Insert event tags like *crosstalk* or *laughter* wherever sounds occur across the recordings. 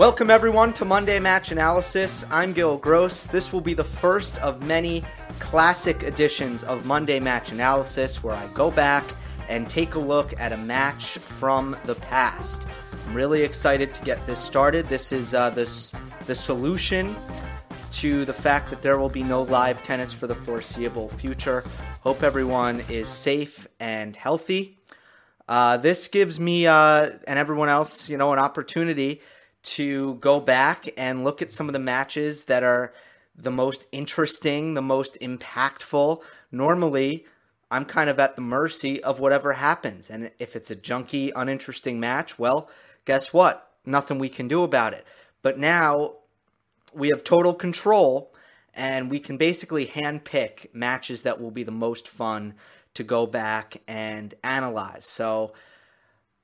Welcome, everyone, to Monday Match Analysis. I'm Gil Gross. This will be the first of many classic editions of Monday Match Analysis where I go back and take a look at a match from the past. I'm really excited to get this started. This is uh, the solution to the fact that there will be no live tennis for the foreseeable future. Hope everyone is safe and healthy. Uh, this gives me uh, and everyone else, you know, an opportunity to go back and look at some of the matches that are the most interesting, the most impactful. Normally, I'm kind of at the mercy of whatever happens. And if it's a junky, uninteresting match, well, guess what? Nothing we can do about it. But now we have total control and we can basically handpick matches that will be the most fun to go back and analyze. So,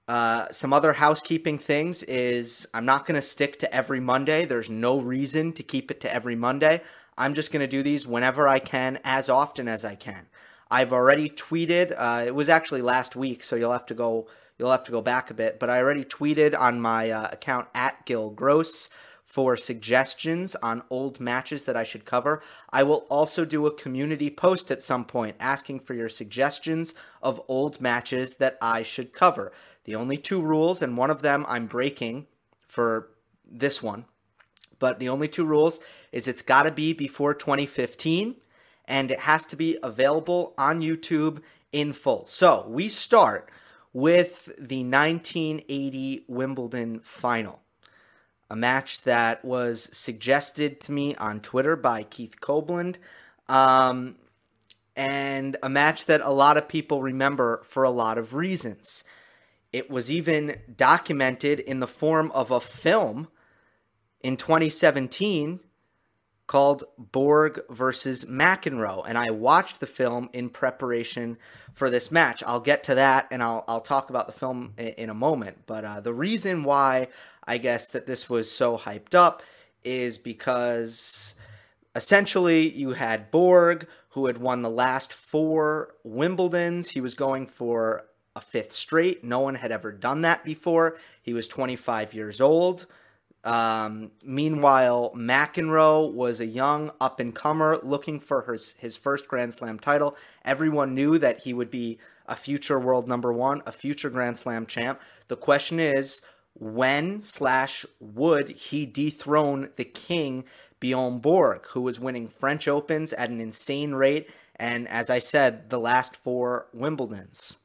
uh, some other housekeeping things is I'm not going to stick to every Monday. There's no reason to keep it to every Monday. I'm just going to do these whenever I can, as often as I can. I've already tweeted. Uh, it was actually last week, so you'll have to go. You'll have to go back a bit. But I already tweeted on my uh, account at Gil Gross for suggestions on old matches that I should cover. I will also do a community post at some point asking for your suggestions of old matches that I should cover. The only two rules, and one of them I'm breaking for this one, but the only two rules is it's got to be before 2015 and it has to be available on YouTube in full. So we start with the 1980 Wimbledon final a match that was suggested to me on Twitter by Keith Copeland, um, and a match that a lot of people remember for a lot of reasons. It was even documented in the form of a film in 2017 called Borg versus McEnroe, and I watched the film in preparation for this match. I'll get to that, and I'll I'll talk about the film in, in a moment. But uh, the reason why I guess that this was so hyped up is because essentially you had Borg, who had won the last four Wimbledons. He was going for a fifth straight. No one had ever done that before. He was 25 years old. Um, meanwhile, McEnroe was a young up and comer looking for his, his first Grand Slam title. Everyone knew that he would be a future world number one, a future Grand Slam champ. The question is, when slash would he dethrone the king Bjorn Borg, who was winning French Opens at an insane rate, and as I said, the last four Wimbledons.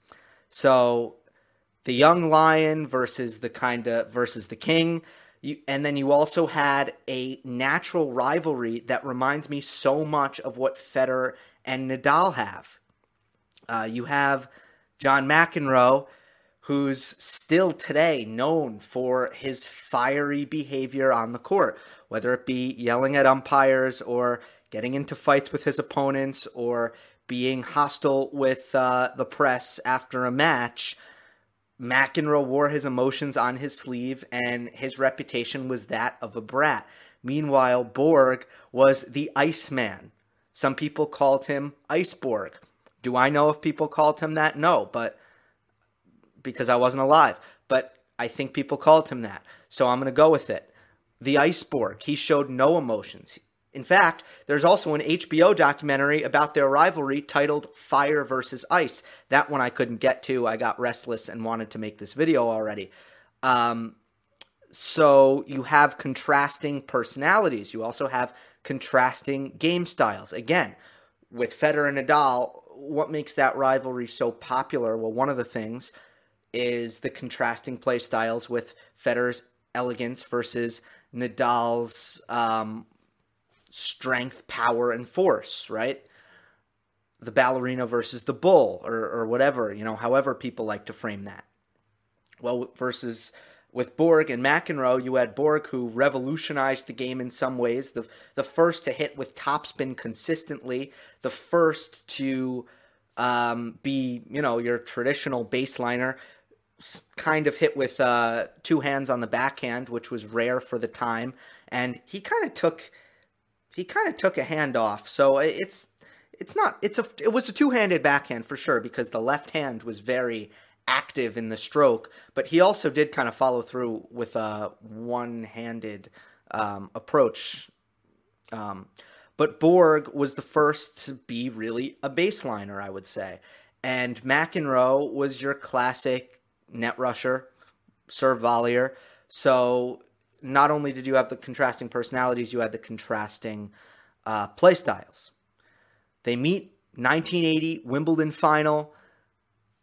So the young lion versus the kind of versus the king you, and then you also had a natural rivalry that reminds me so much of what Federer and Nadal have. Uh, you have John McEnroe, who's still today known for his fiery behavior on the court, whether it be yelling at umpires or getting into fights with his opponents or being hostile with uh, the press after a match. McEnroe wore his emotions on his sleeve, and his reputation was that of a brat. Meanwhile, Borg was the Iceman. Some people called him Iceborg. Do I know if people called him that? No, but because I wasn't alive. But I think people called him that. So I'm going to go with it. The Iceborg. He showed no emotions. In fact, there's also an HBO documentary about their rivalry titled Fire versus Ice. That one I couldn't get to. I got restless and wanted to make this video already. Um, So you have contrasting personalities. You also have contrasting game styles. Again, with Federer and Nadal, what makes that rivalry so popular? Well, one of the things is the contrasting play styles with Federer's elegance versus Nadal's um, strength, power, and force, right? The ballerina versus the bull, or, or whatever, you know, however people like to frame that. Well, versus with Borg and McEnroe, you had Borg who revolutionized the game in some ways. The the first to hit with topspin consistently, the first to um, be you know your traditional baseliner, kind of hit with uh, two hands on the backhand, which was rare for the time, and he kind of took he kind of took a hand off. So it's it's not it's a it was a two handed backhand for sure because the left hand was very active in the stroke, but he also did kind of follow through with a one-handed um, approach. Um, but Borg was the first to be really a baseliner, I would say. And McEnroe was your classic net rusher, serve volleyer. So not only did you have the contrasting personalities, you had the contrasting uh, play styles. They meet 1980 Wimbledon final.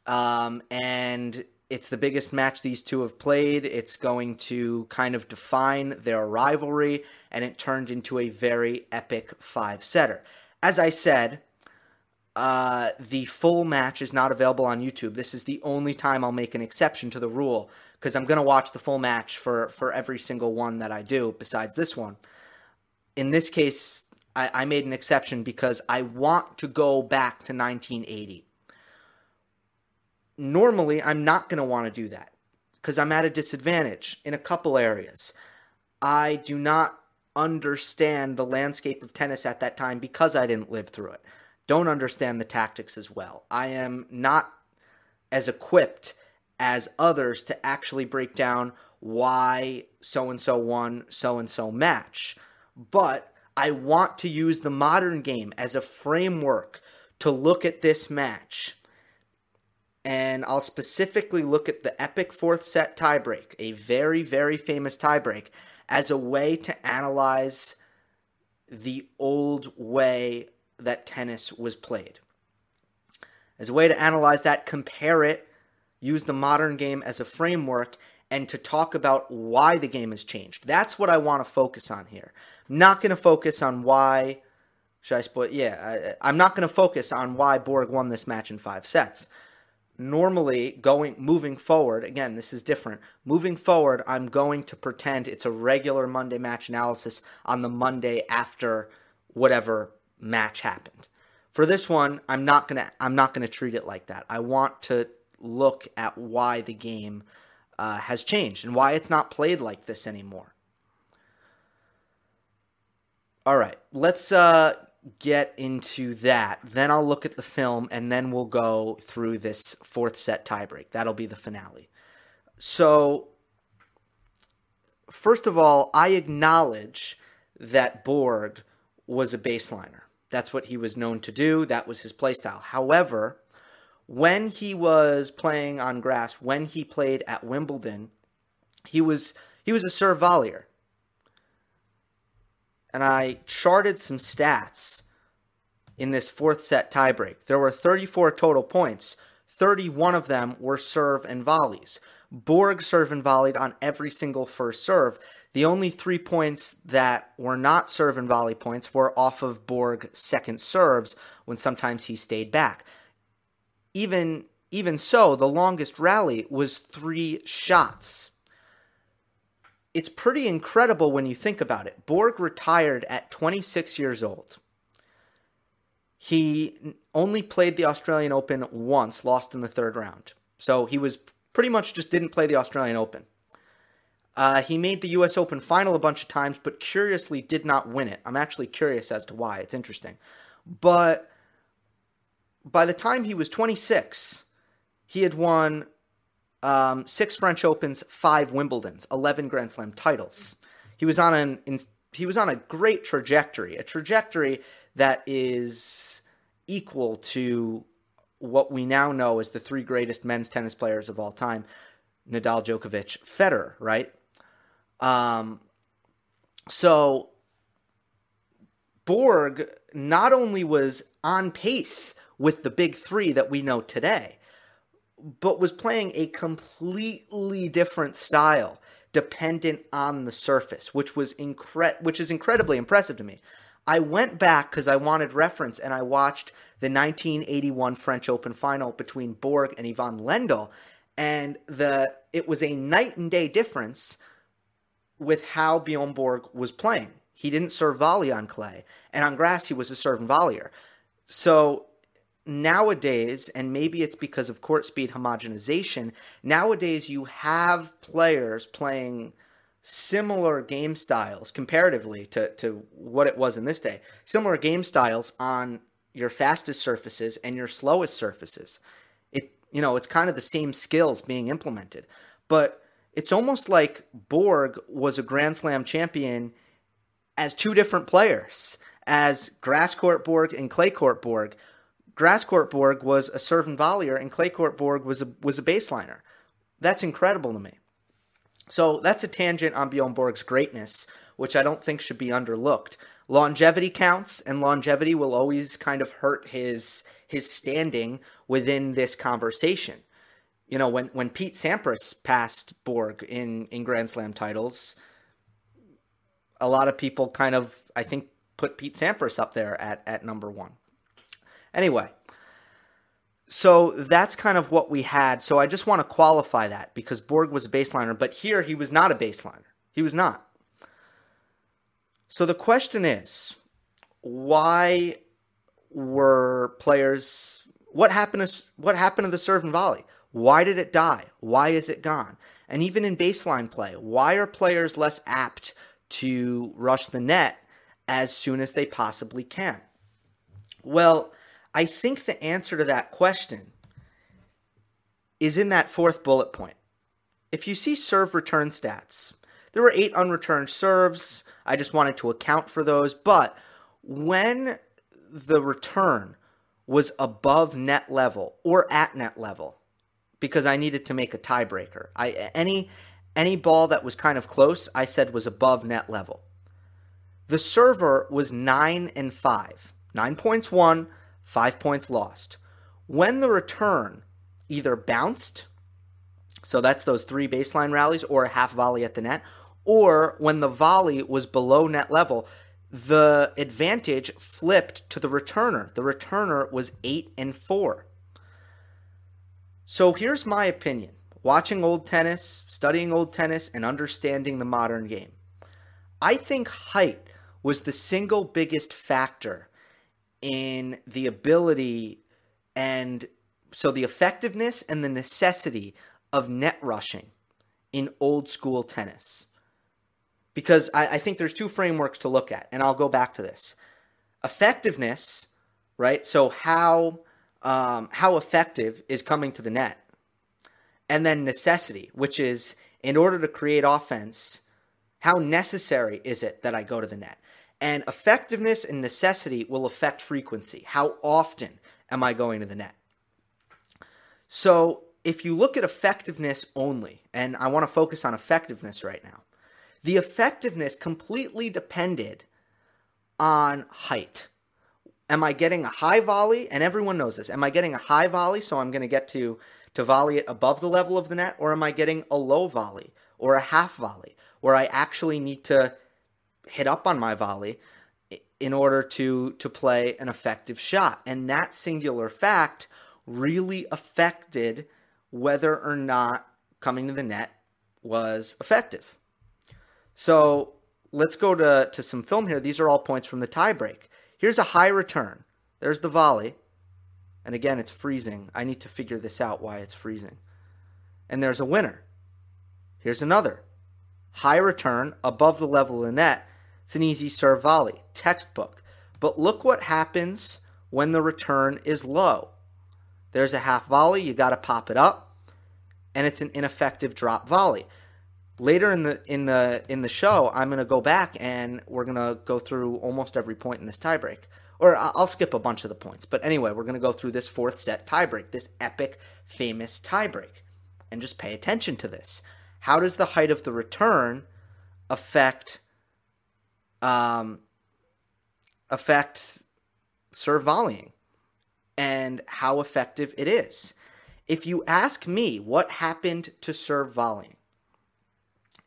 Um, and it's the biggest match these two have played. It's going to kind of define their rivalry, and it turned into a very epic five setter. As I said, uh, the full match is not available on YouTube. This is the only time I'll make an exception to the rule because I'm going to watch the full match for, for every single one that I do besides this one. In this case, I, I made an exception because I want to go back to 1980 normally I'm not going to want to do that because I'm at a disadvantage in a couple areas. I do not understand the landscape of tennis at that time because I didn't live through it. Don't understand the tactics as well. I am not as equipped as others to actually break down why so and so won, so and so match. But I want to use the modern game as a framework to look at this match and I'll specifically look at the epic fourth set tiebreak, a very, very famous tiebreak, as a way to analyze the old way that tennis was played. As a way to analyze that, compare it, use the modern game as a framework, and to talk about why the game has changed. That's what I want to focus on here. I'm not going to focus on why. Should I spoil? Yeah, I, I'm not going to focus on why Borg won this match in five sets normally going moving forward again this is different moving forward i'm going to pretend it's a regular monday match analysis on the monday after whatever match happened for this one i'm not to i'm not to treat it like that i want to look at why the game uh, has changed and why it's not played like this anymore all right let's uh get into that. Then I'll look at the film and then we'll go through this fourth set tiebreak. That'll be the finale. So, first of all, I acknowledge that Borg was a baseliner. That's what he was known to do, that was his playstyle. However, when he was playing on grass, when he played at Wimbledon, he was he was a serve volleyer and I charted some stats in this fourth set tiebreak. There were 34 total points. 31 of them were serve and volleys. Borg serve and volleyed on every single first serve. The only three points that were not serve and volley points were off of Borg second serves when sometimes he stayed back. Even even so, the longest rally was three shots it's pretty incredible when you think about it. Borg retired at 26 years old. He only played the Australian Open once, lost in the third round. So he was pretty much just didn't play the Australian Open. Uh, he made the U.S. Open final a bunch of times, but curiously did not win it. I'm actually curious as to why. It's interesting. But by the time he was 26, he had won um, six French Opens, five Wimbledons, eleven Grand Slam titles. He was on an in, he was on a great trajectory, a trajectory that is equal to what we now know as the three greatest men's tennis players of all time: Nadal, Djokovic, Federer. Right? Um, so Borg not only was on pace with the big three that we know today, but was playing a completely different style dependent on the surface, which was incre- which is incredibly impressive to me. I went back because I wanted reference and I watched the 1981 French Open final between Borg and Ivan Lendl, and the it was a night and day difference with how Bjorn Borg was playing. He didn't serve volley on clay, and on grass he was a serve and volleyer. So nowadays, and maybe it's because of court speed homogenization, nowadays you have players playing similar game styles comparatively to, to what it was in this day, similar game styles on your fastest surfaces and your slowest surfaces. It you know, it's kind of the same skills being implemented. But it's almost like Borg was a Grand Slam champion as two different players, as grass court Borg and clay court Borg, Grass court Borg was a serve and volleyer, and clay court Borg was a was a baseliner. That's incredible to me. So that's a tangent on Bjorn Borg's greatness, which I don't think should be underlooked. Longevity counts, and longevity will always kind of hurt his his standing within this conversation. You know, when when Pete Sampras passed Borg in in Grand Slam titles, a lot of people kind of I think put Pete Sampras up there at at number one. Anyway, so that's kind of what we had. So I just want to qualify that because Borg was a baseliner, but here he was not a baseliner. He was not. So the question is why were players what happened to what happened to the serve and volley? Why did it die? Why is it gone? And even in baseline play, why are players less apt to rush the net as soon as they possibly can? Well, I think the answer to that question is in that fourth bullet point. If you see serve return stats, there were eight unreturned serves. I just wanted to account for those. But when the return was above net level or at net level, because I needed to make a tiebreaker, I any any ball that was kind of close, I said was above net level. The server was nine and five. Nine points won, five points lost. When the return either bounced, so that's those three baseline rallies, or a half volley at the net, or when the volley was below net level, the advantage flipped to the returner. The returner was eight and four. So here's my opinion watching old tennis, studying old tennis, and understanding the modern game. I think height was the single biggest factor in the ability and so the effectiveness and the necessity of net rushing in old school tennis. Because I, I, think there's two frameworks to look at, and I'll go back to this. Effectiveness, right? So how um, how effective is coming to the net, and then necessity, which is in order to create offense, how necessary is it that I go to the net? And effectiveness and necessity will affect frequency. How often am I going to the net? So, if you look at effectiveness only, and I want to focus on effectiveness right now, the effectiveness completely depended on height. Am I getting a high volley? And everyone knows this. Am I getting a high volley, so I'm going to get to, to volley it above the level of the net? Or am I getting a low volley or a half volley where I actually need to hit up on my volley in order to to play an effective shot. And that singular fact really affected whether or not coming to the net was effective. So let's go to, to some film here. These are all points from the tiebreak. Here's a high return. There's the volley. And again, it's freezing. I need to figure this out why it's freezing. And there's a winner. Here's another. High return above the level of the net. It's an easy serve volley, textbook. But look what happens when the return is low. There's a half volley, you got to pop it up, and it's an ineffective drop volley. Later in the in the in the show, I'm to go back and we're to go through almost every point in this tiebreak. Or I'll skip a bunch of the points. But anyway, we're to go through this fourth set tiebreak, this epic, famous tiebreak. And just pay attention to this. How does the height of the return affect um, affect serve volleying and how effective it is. If you ask me what happened to serve volleying,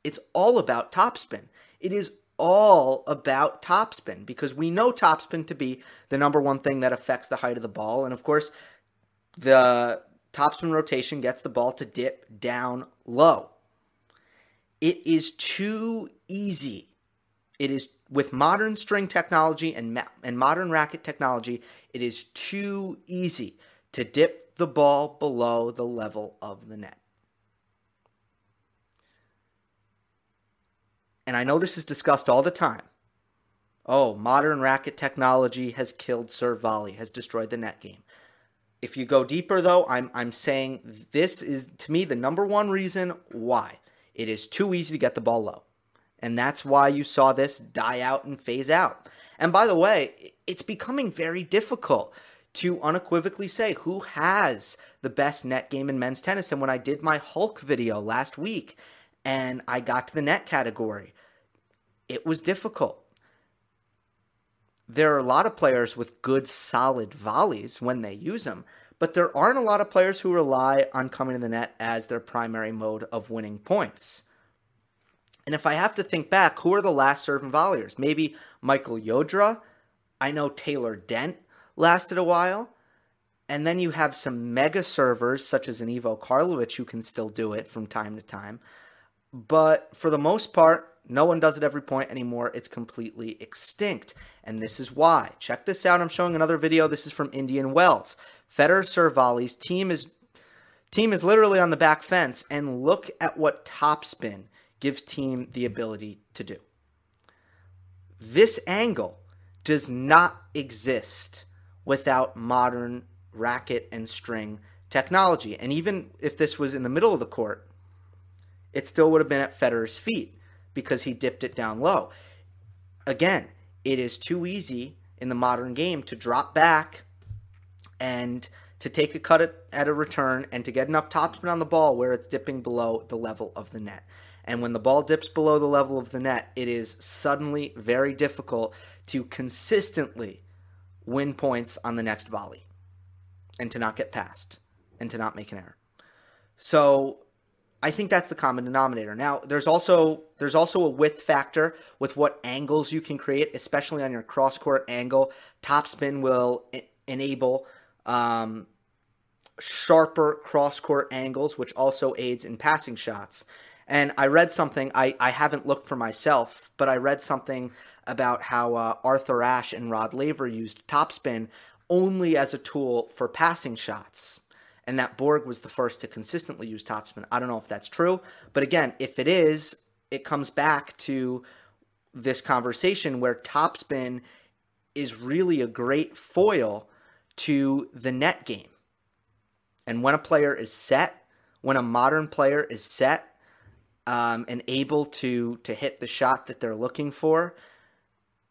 it's all about topspin. It is all about topspin because we know topspin to be the number one thing that affects the height of the ball. And of course, the topspin rotation gets the ball to dip down low. It is too easy. It is with modern string technology and, ma- and modern racket technology, it is too easy to dip the ball below the level of the net. And I know this is discussed all the time. Oh, modern racket technology has killed serve volley, has destroyed the net game. If you go deeper, though, I'm, I'm saying this is, to me, the number one reason why. It is too easy to get the ball low. And that's why you saw this die out and phase out. And by the way, it's becoming very difficult to unequivocally say who has the best net game in men's tennis. And when I did my Hulk video last week and I got to the net category, it was difficult. There are a lot of players with good, solid volleys when they use them, but there aren't a lot of players who rely on coming to the net as their primary mode of winning points. And if I have to think back, who are the last serving volleyers? Maybe Michael Llodra. I know Taylor Dent lasted a while. And then you have some mega servers such as an Ivo Karlovic who can still do it from time to time. But for the most part, no one does it every point anymore. It's completely extinct. And this is why. Check this out. I'm showing another video. This is from Indian Wells. Federer serve volleys. Thiem is Thiem is literally on the back fence. And look at what topspin gives Thiem the ability to do. This angle does not exist without modern racket and string technology. And even if this was in the middle of the court, it still would have been at Federer's feet because he dipped it down low. Again, it is too easy in the modern game to drop back and to take a cut at, at a return and to get enough topspin on the ball where it's dipping below the level of the net. And when the ball dips below the level of the net, it is suddenly very difficult to consistently win points on the next volley and to not get past and to not make an error. So I think that's the common denominator. Now, there's also there's also a width factor with what angles you can create, especially on your cross court angle. Topspin will enable um, sharper cross court angles, which also aids in passing shots. And I read something I, I haven't looked for myself, but I read something about how uh, Arthur Ashe and Rod Laver used topspin only as a tool for passing shots and that Borg was the first to consistently use topspin. I don't know if that's true, but again, if it is, it comes back to this conversation where topspin is really a great foil to the net game. And when a player is set, when a modern player is set um, and able to to hit the shot that they're looking for,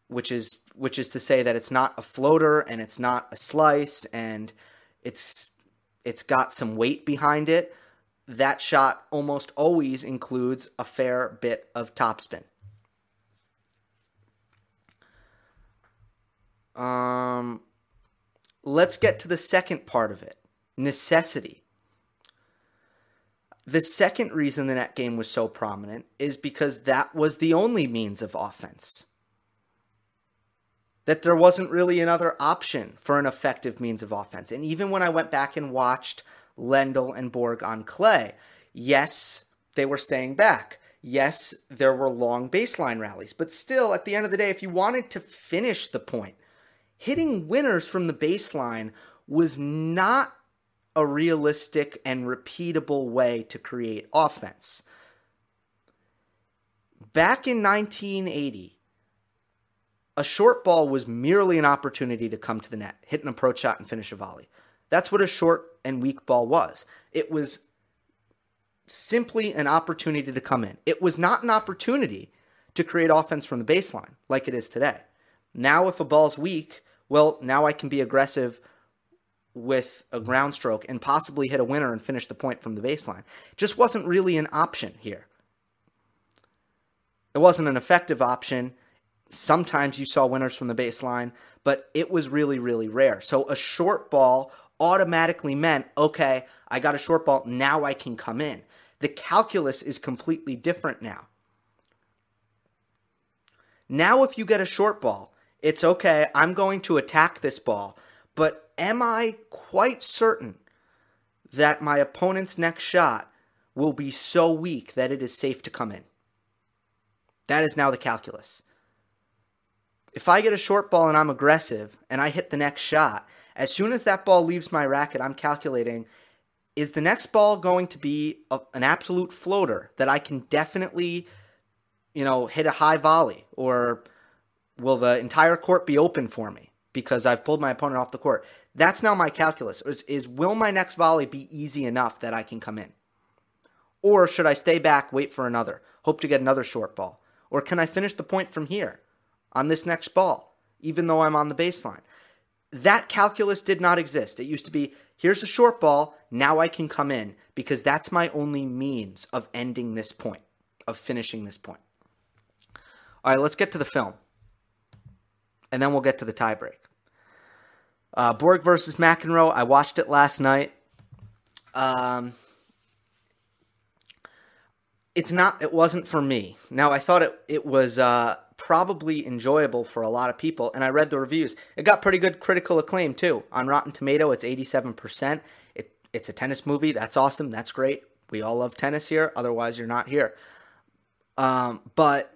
which is which is to say that it's not a floater and it's not a slice and it's it's got some weight behind it. That shot almost always includes a fair bit of topspin. Um, let's get to the second part of it necessity. The second reason the net game was so prominent is because that was the only means of offense that there wasn't really another option for an effective means of offense. And even when I went back and watched Lendl and Borg on clay, yes, they were staying back. Yes, there were long baseline rallies, but still, at the end of the day, if you wanted to finish the point, hitting winners from the baseline was not a realistic and repeatable way to create offense. Back in 1980, a short ball was merely an opportunity to come to the net, hit an approach shot, and finish a volley. That's what a short and weak ball was. It was simply an opportunity to come in. It was not an opportunity to create offense from the baseline like it is today. Now, if a ball's weak, well, now I can be aggressive with a ground stroke and possibly hit a winner and finish the point from the baseline. Just wasn't really an option here. It wasn't an effective option. Sometimes you saw winners from the baseline, but it was really, really rare. So a short ball automatically meant, okay, I got a short ball, now I can come in. The calculus is completely different now. Now, if you get a short ball, it's okay, I'm going to attack this ball, but am I quite certain that my opponent's next shot will be so weak that it is safe to come in? That is now the calculus. If I get a short ball and I'm aggressive and I hit the next shot, as soon as that ball leaves my racket, I'm calculating is the next ball going to be a, an absolute floater that I can definitely, you know, hit a high volley? Or will the entire court be open for me because I've pulled my opponent off the court? That's now my calculus. Is, is will my next volley be easy enough that I can come in? Or should I stay back, wait for another, hope to get another short ball? Or can I finish the point from here on this next ball, even though I'm on the baseline? that calculus did not exist. It used to be here's a short ball, now I can come in because that's my only means of ending this point, of finishing this point. All right, let's get to the film. And then we'll get to the tiebreak. Uh, Borg versus McEnroe. I watched it last night. Um, it's not. It wasn't for me. Now I thought it. It was. Uh, probably enjoyable for a lot of people. And I read the reviews. It got pretty good critical acclaim too. On Rotten Tomato, it's 87%. It, it's a tennis movie. That's awesome. That's great. We all love tennis here. Otherwise, you're not here. Um, but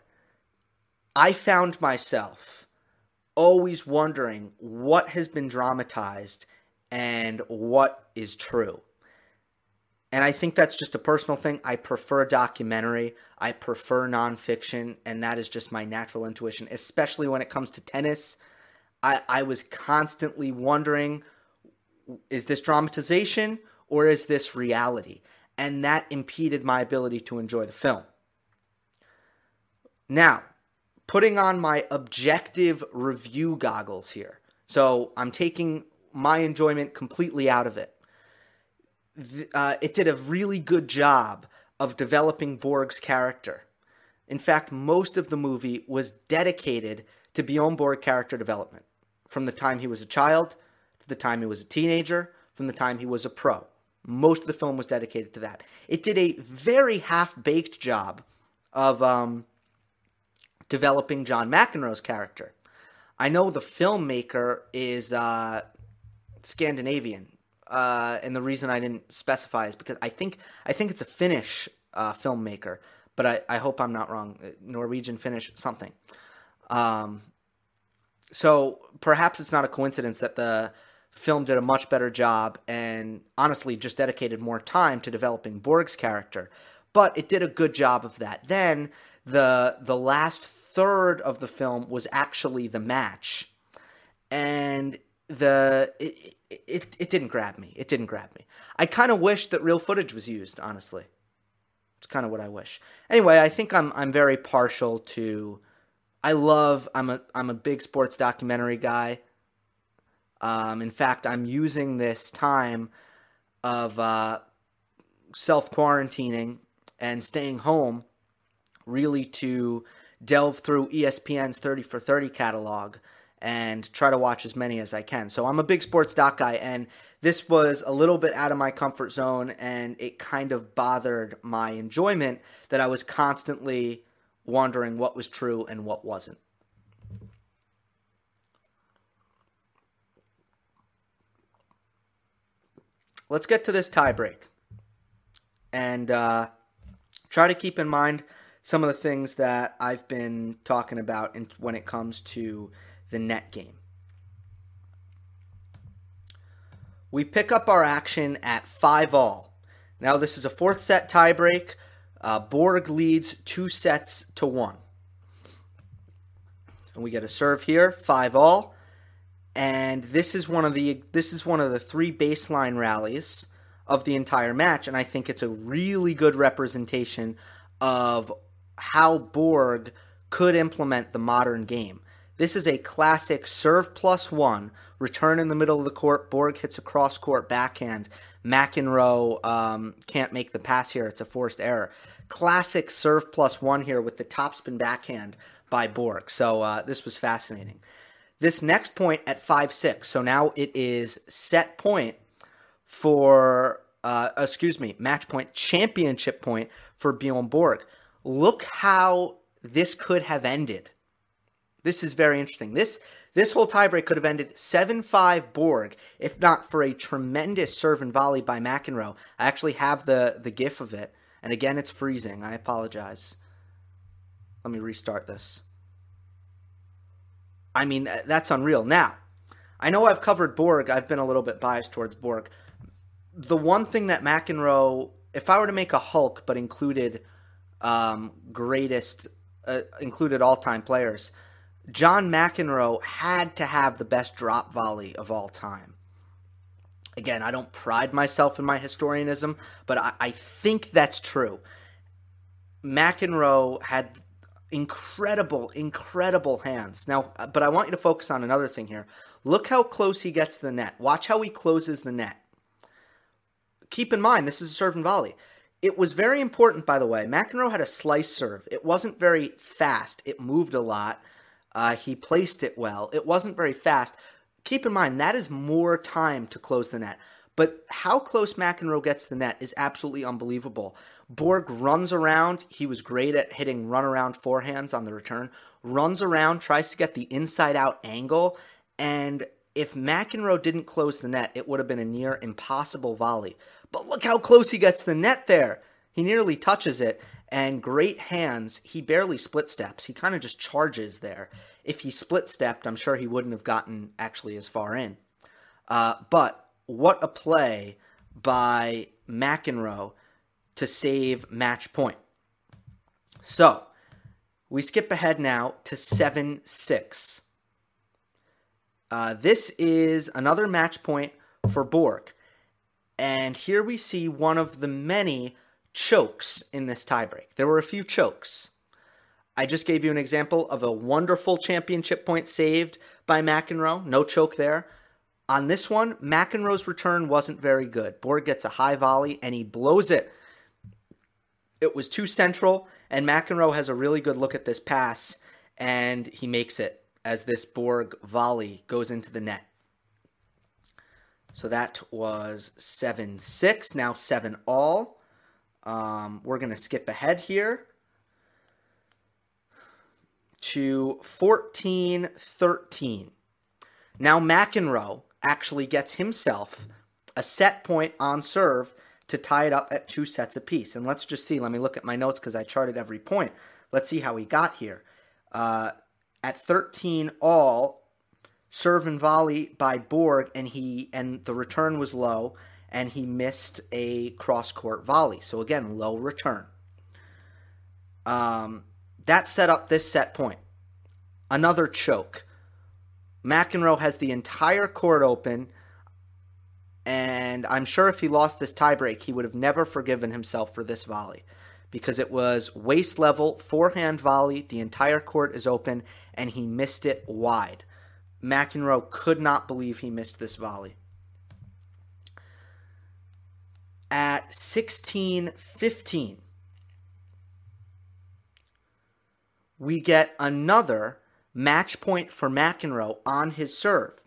I found myself always wondering what has been dramatized and what is true. And I think that's just a personal thing. I prefer documentary. I prefer nonfiction, and that is just my natural intuition, especially when it comes to tennis. I, I was constantly wondering is this dramatization or is this reality? And that impeded my ability to enjoy the film. Now, putting on my objective review goggles here. So I'm taking my enjoyment completely out of it uh, it did a really good job of developing Borg's character. In fact, most of the movie was dedicated to Bjorn Borg character development from the time he was a child to the time he was a teenager, from the time he was a pro. Most of the film was dedicated to that. It did a very half baked job of um, developing John McEnroe's character. I know the filmmaker is uh, Scandinavian uh, and the reason I didn't specify is because I think I think it's a Finnish uh, filmmaker, but I, I hope I'm not wrong. Uh, Norwegian, Finnish, something. Um, so perhaps it's not a coincidence that the film did a much better job and honestly just dedicated more time to developing Borg's character. But it did a good job of that. Then the the last third of the film was actually the match. And the it, it didn't grab me. It didn't grab me. I kind of wish that real footage was used, honestly. It's kind of what I wish. Anyway, I think I'm I'm very partial to I love I'm a I'm a big sports documentary guy. Um, in fact, I'm using this time of uh, self quarantining and staying home really to delve through ESPN's 30 for 30 catalog and try to watch as many as I can. So I'm a big sports doc guy, and this was a little bit out of my comfort zone, and it kind of bothered my enjoyment that I was constantly wondering what was true and what wasn't. Let's get to this tiebreak and uh, try to keep in mind some of the things that I've been talking about in, when it comes to the net game. We pick up our action at 5 all. Now, this is a fourth set tiebreak. Uh, Borg leads two sets to one. And we get a serve here, 5 all. And this is one of the this is one of the three baseline rallies of the entire match, and I think it's a really good representation of how Borg could implement the modern game. This is a classic serve plus one, return in the middle of the court, Borg hits a cross court backhand. McEnroe um, can't make the pass here. It's a forced error. Classic serve plus one here with the topspin backhand by Borg. So uh, this was fascinating. This next point at 5 6. So now it is set point for, uh, excuse me, match point, championship point for Bjorn Borg. Look how this could have ended. This is very interesting. This this whole tiebreak could have ended 7-5 Borg if not for a tremendous serve and volley by McEnroe. I actually have the the gif of it. And again, it's freezing. I apologize. Let me restart this. I mean, that's unreal. Now, I know I've covered Borg. I've been a little bit biased towards Borg. The one thing that McEnroe, if I were to make a Hulk but included um, greatest, uh, included all time players, John McEnroe had to have the best drop volley of all time. Again, I don't pride myself in my historianism, but I, I think that's true. McEnroe had incredible, incredible hands. Now, uh, but I want you to focus on another thing here. Look how close he gets to the net. Watch how he closes the net. Keep in mind, this is a serve and volley. It was very important, by the way. McEnroe had a slice serve. It wasn't very fast. It moved a lot. Uh, he placed it well. It wasn't very fast. Keep in mind, that is more time to close the net. But how close McEnroe gets the net is absolutely unbelievable. Borg runs around. He was great at hitting run around forehands on the return. Runs around, tries to get the inside out angle. And if McEnroe didn't close the net, it would have been a near impossible volley. But look how close he gets the net there. He nearly touches it. And great hands. He barely split steps. He kind of just charges there. If he split stepped, I'm sure he wouldn't have gotten actually as far in. Uh, but what a play by McEnroe to save match point. So we skip ahead now to 7 6. Uh, this is another match point for Borg. And here we see one of the many chokes in this tiebreak. There were a few chokes. I just gave you an example of a wonderful championship point saved by McEnroe. No choke there. On this one, McEnroe's return wasn't very good. Borg gets a high volley and he blows it. It was too central, and McEnroe has a really good look at this pass and he makes it as this Borg volley goes into the net. So that was 7 6, now 7 all. Um, we're going to skip ahead here to 14 13. Now McEnroe actually gets himself a set point on serve to tie it up at two sets apiece. And let's just see. Let me look at my notes because I charted every point. Let's see how he got here. Uh, at 13 all, serve and volley by Borg, and he and the return was low, and he missed a cross court volley. So again, low return. Um, that set up this set point. Another choke. McEnroe has the entire court open, and I'm sure if he lost this tiebreak, he would have never forgiven himself for this volley because it was waist level, forehand volley. The entire court is open, and he missed it wide. McEnroe could not believe he missed this volley. At 16 15, we get another match point for McEnroe on his serve.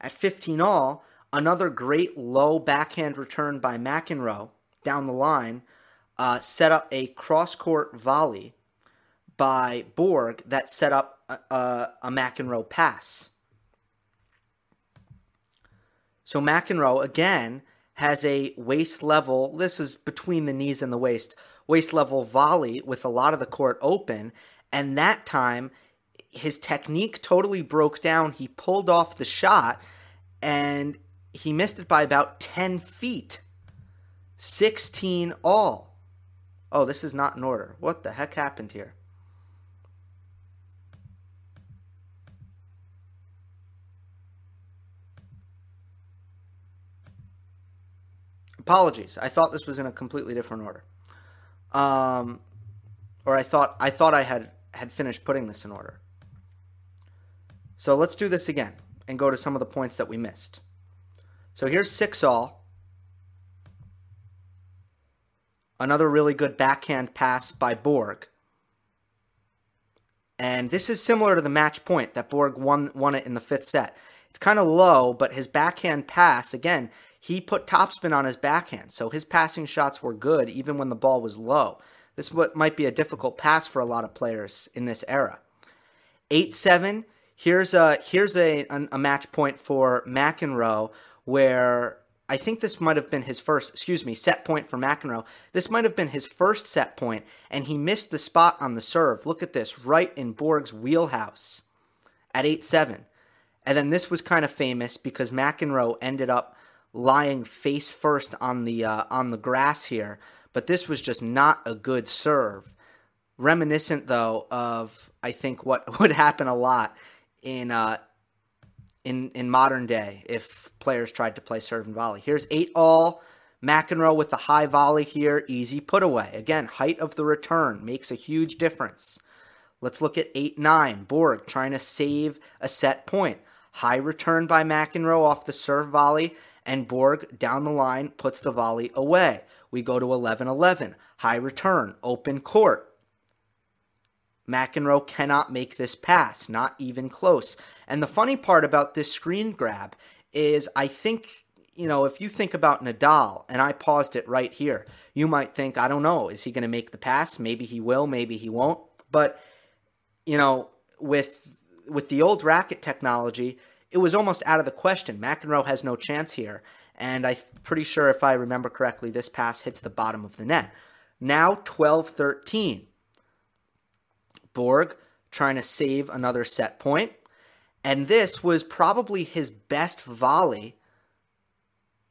At 15 all, another great low backhand return by McEnroe down the line uh, set up a cross court volley by Borg that set up a, a, a McEnroe pass. So McEnroe, again, has a waist level, this is between the knees and the waist, waist level volley with a lot of the court open. And that time, his technique totally broke down. He pulled off the shot and he missed it by about 10 feet. 16 all. Oh, this is not in order. What the heck happened here? Apologies. I thought this was in a completely different order. Um, or I thought I thought I had had finished putting this in order. So let's do this again and go to some of the points that we missed. So here's six all. Another really good backhand pass by Borg. And this is similar to the match point that Borg won won it in the fifth set. It's kind of low, but his backhand pass, again, he put topspin on his backhand, so his passing shots were good even when the ball was low. This might be a difficult pass for a lot of players in this era. 8-7, here's a here's a, a match point for McEnroe where I think this might have been his first, excuse me, set point for McEnroe. This might have been his first set point, and he missed the spot on the serve. Look at this, right in Borg's wheelhouse at 8 7. And then this was kind of famous because McEnroe ended up lying face first on the uh, on the grass here, but this was just not a good serve. Reminiscent though of I think what *laughs* would happen a lot in uh, in in modern day if players tried to play serve and volley. Here's eight all. McEnroe with the high volley here, easy put away. Again, height of the return makes a huge difference. Let's look at 8 9. Borg trying to save a set point. High return by McEnroe off the serve volley, and Borg down the line puts the volley away. We go to 11 11. High return, open court. McEnroe cannot make this pass, not even close. And the funny part about this screen grab is I think, you know, if you think about Nadal, and I paused it right here, you might think, I don't know, is he going to make the pass? Maybe he will, maybe he won't. But, you know, with with the old racket technology, it was almost out of the question. McEnroe has no chance here. And I'm pretty sure, if I remember correctly, this pass hits the bottom of the net. Now 12 13. Borg trying to save another set point. And this was probably his best volley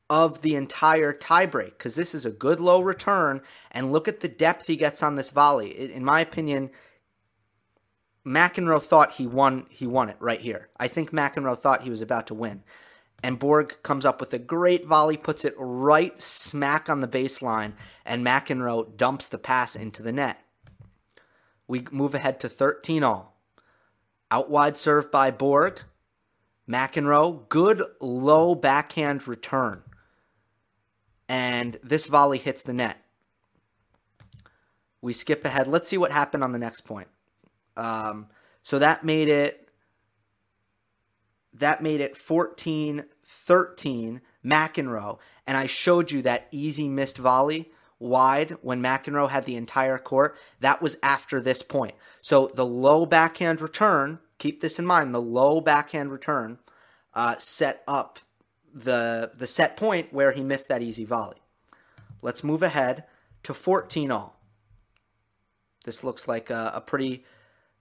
of the entire tiebreak because this is a good low return. And look at the depth he gets on this volley. In my opinion, McEnroe thought he won. He won it right here. I think McEnroe thought he was about to win, and Borg comes up with a great volley, puts it right smack on the baseline, and McEnroe dumps the pass into the net. We move ahead to 13 all. Out wide serve by Borg. McEnroe, good low backhand return. And this volley hits the net. We skip ahead. Let's see what happened on the next point. Um, so that made it that made it 14 13 McEnroe. And I showed you that easy missed volley wide when McEnroe had the entire court, that was after this point. So the low backhand return, keep this in mind, the low backhand return uh, set up the the set point where he missed that easy volley. Let's move ahead to 14 all. This looks like a, a pretty.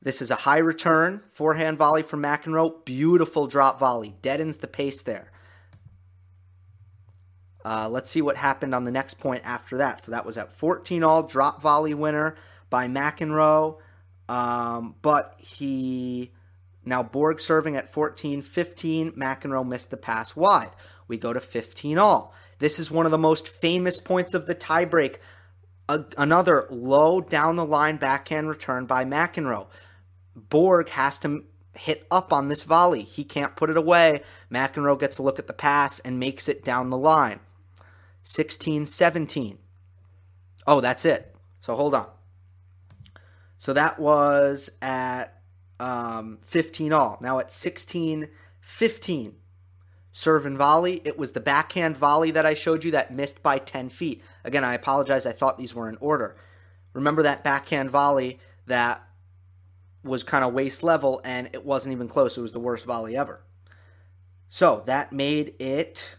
This is a high return forehand volley from McEnroe. Beautiful drop volley, deadens the pace there. Uh, let's see what happened on the next point after that. So that was at 14 all, drop volley winner by McEnroe. Um, but he now Borg serving at 14 15. McEnroe missed the pass wide. We go to 15 all. This is one of the most famous points of the tiebreak. another low down the line backhand return by McEnroe. Borg has to hit up on this volley. He can't put it away. McEnroe gets a look at the pass and makes it down the line. 16, 17. Oh, that's it. So hold on. So that was at um, 15 all. Now at 16, 15. Serve and volley. It was the backhand volley that I showed you that missed by 10 feet. Again, I apologize. I thought these were in order. Remember that backhand volley that was kind of waist level and it wasn't even close. It was the worst volley ever. So that made it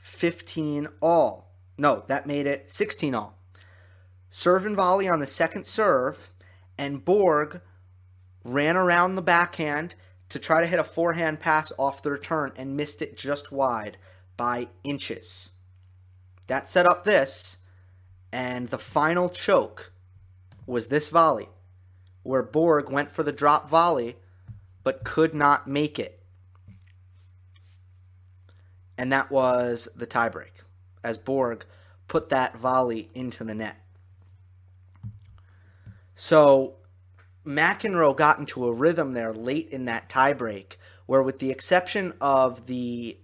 15 all. No, that made it 16 all. Serve and volley on the second serve, and Borg ran around the backhand to try to hit a forehand pass off the return and missed it just wide by inches. That set up this, and the final choke was this volley, where Borg went for the drop volley but could not make it and that was the tiebreak as Borg put that volley into the net. So McEnroe got into a rhythm there late in that tiebreak, where with the exception of the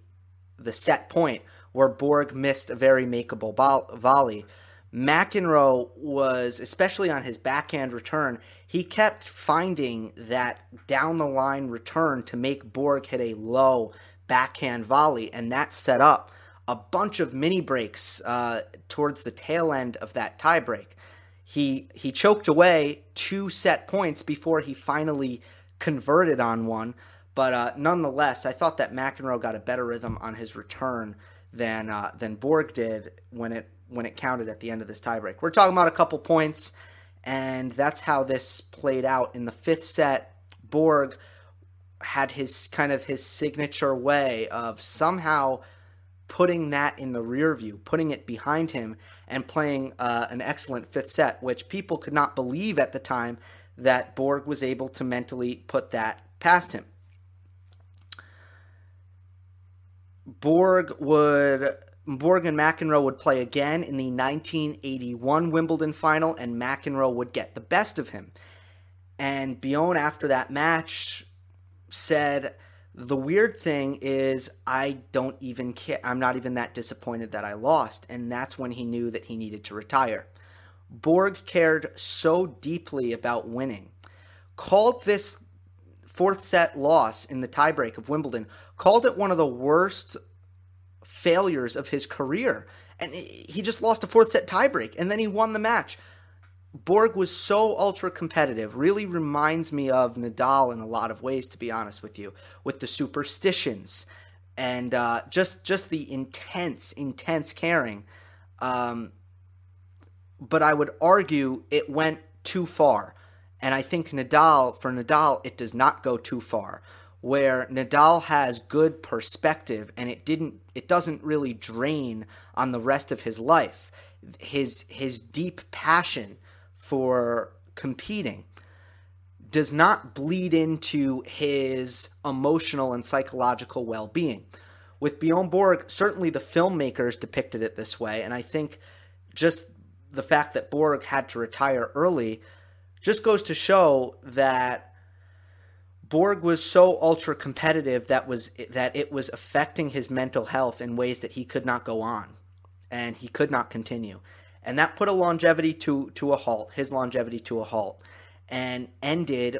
the set point where Borg missed a very makeable volley, McEnroe was, especially on his backhand return, he kept finding that down the line return to make Borg hit a low backhand volley, and that set up a bunch of mini breaks uh, towards the tail end of that tiebreak. He he choked away two set points before he finally converted on one, but uh, nonetheless, I thought that McEnroe got a better rhythm on his return than uh, than Borg did when it when it counted at the end of this tiebreak. We're talking about a couple points, and that's how this played out in the fifth set. Borg had his kind of his signature way of somehow putting that in the rear view, putting it behind him, and playing uh, an excellent fifth set, which people could not believe at the time that Borg was able to mentally put that past him. Borg would Borg and McEnroe would play again in the 1981 Wimbledon final, and McEnroe would get the best of him. And Bjorn, after that match, said, The weird thing is, I don't even care. I'm not even that disappointed that I lost. And that's when he knew that he needed to retire. Borg cared so deeply about winning, called this fourth set loss in the tiebreak of Wimbledon, called it one of the worst failures of his career. And he just lost a fourth set tiebreak and then he won the match. Borg was so ultra competitive, really reminds me of Nadal in a lot of ways, to be honest with you, with the superstitions and uh, just just the intense, intense caring. Um, but I would argue it went too far, and I think Nadal, for Nadal, it does not go too far where Nadal has good perspective and it didn't it doesn't really drain on the rest of his life. His his deep passion for competing does not bleed into his emotional and psychological well-being. With Bjorn Borg, certainly the filmmakers depicted it this way, and I think just the fact that Borg had to retire early just goes to show that Borg was so ultra competitive that was that it was affecting his mental health in ways that he could not go on and he could not continue. And that put a longevity to to a halt, his longevity to a halt and ended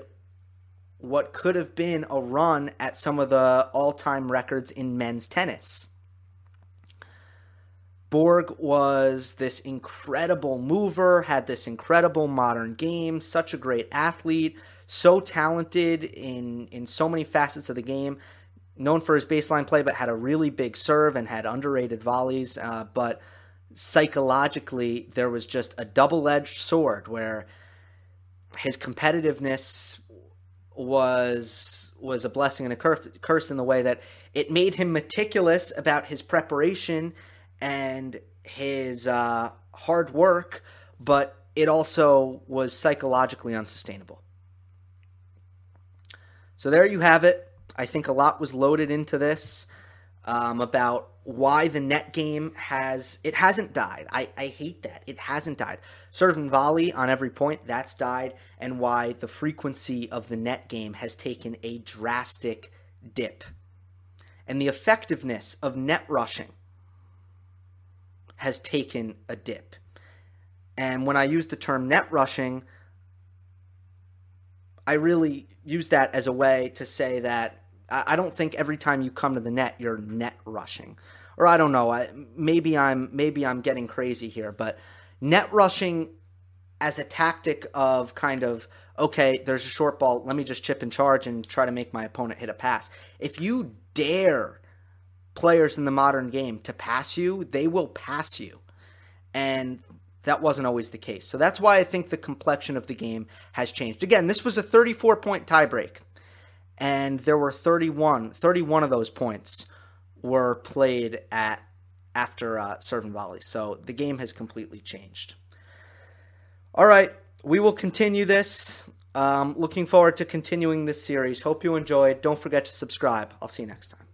what could have been a run at some of the all-time records in men's tennis. Borg was this incredible mover, had this incredible modern game, such a great athlete, so talented in in so many facets of the game. Known for his baseline play, but had a really big serve and had underrated volleys. Uh, but psychologically, there was just a double edged sword where his competitiveness was was a blessing and a curse in the way that it made him meticulous about his preparation and his uh, hard work, but it also was psychologically unsustainable. So there you have it. I think a lot was loaded into this um, about why the net game has it hasn't died. I, I hate that it hasn't died. Serve and volley on every point that's died, and why the frequency of the net game has taken a drastic dip, and the effectiveness of net rushing has taken a dip. And when I use the term net rushing, I really use that as a way to say that I don't think every time you come to the net you're net rushing, or I don't know. I, maybe I'm maybe I'm getting crazy here, but net rushing as a tactic of kind of okay, there's a short ball, let me just chip and charge and try to make my opponent hit a pass. If you dare players in the modern game to pass you, they will pass you. And that wasn't always the case. So that's why I think the complexion of the game has changed. Again, this was a 34 point tiebreak, and there were 31, 31 of those points were played at after uh, serve and volley. So the game has completely changed. All right, we will continue this. Um, looking forward to continuing this series. Hope you enjoyed. Don't forget to subscribe. I'll see you next time.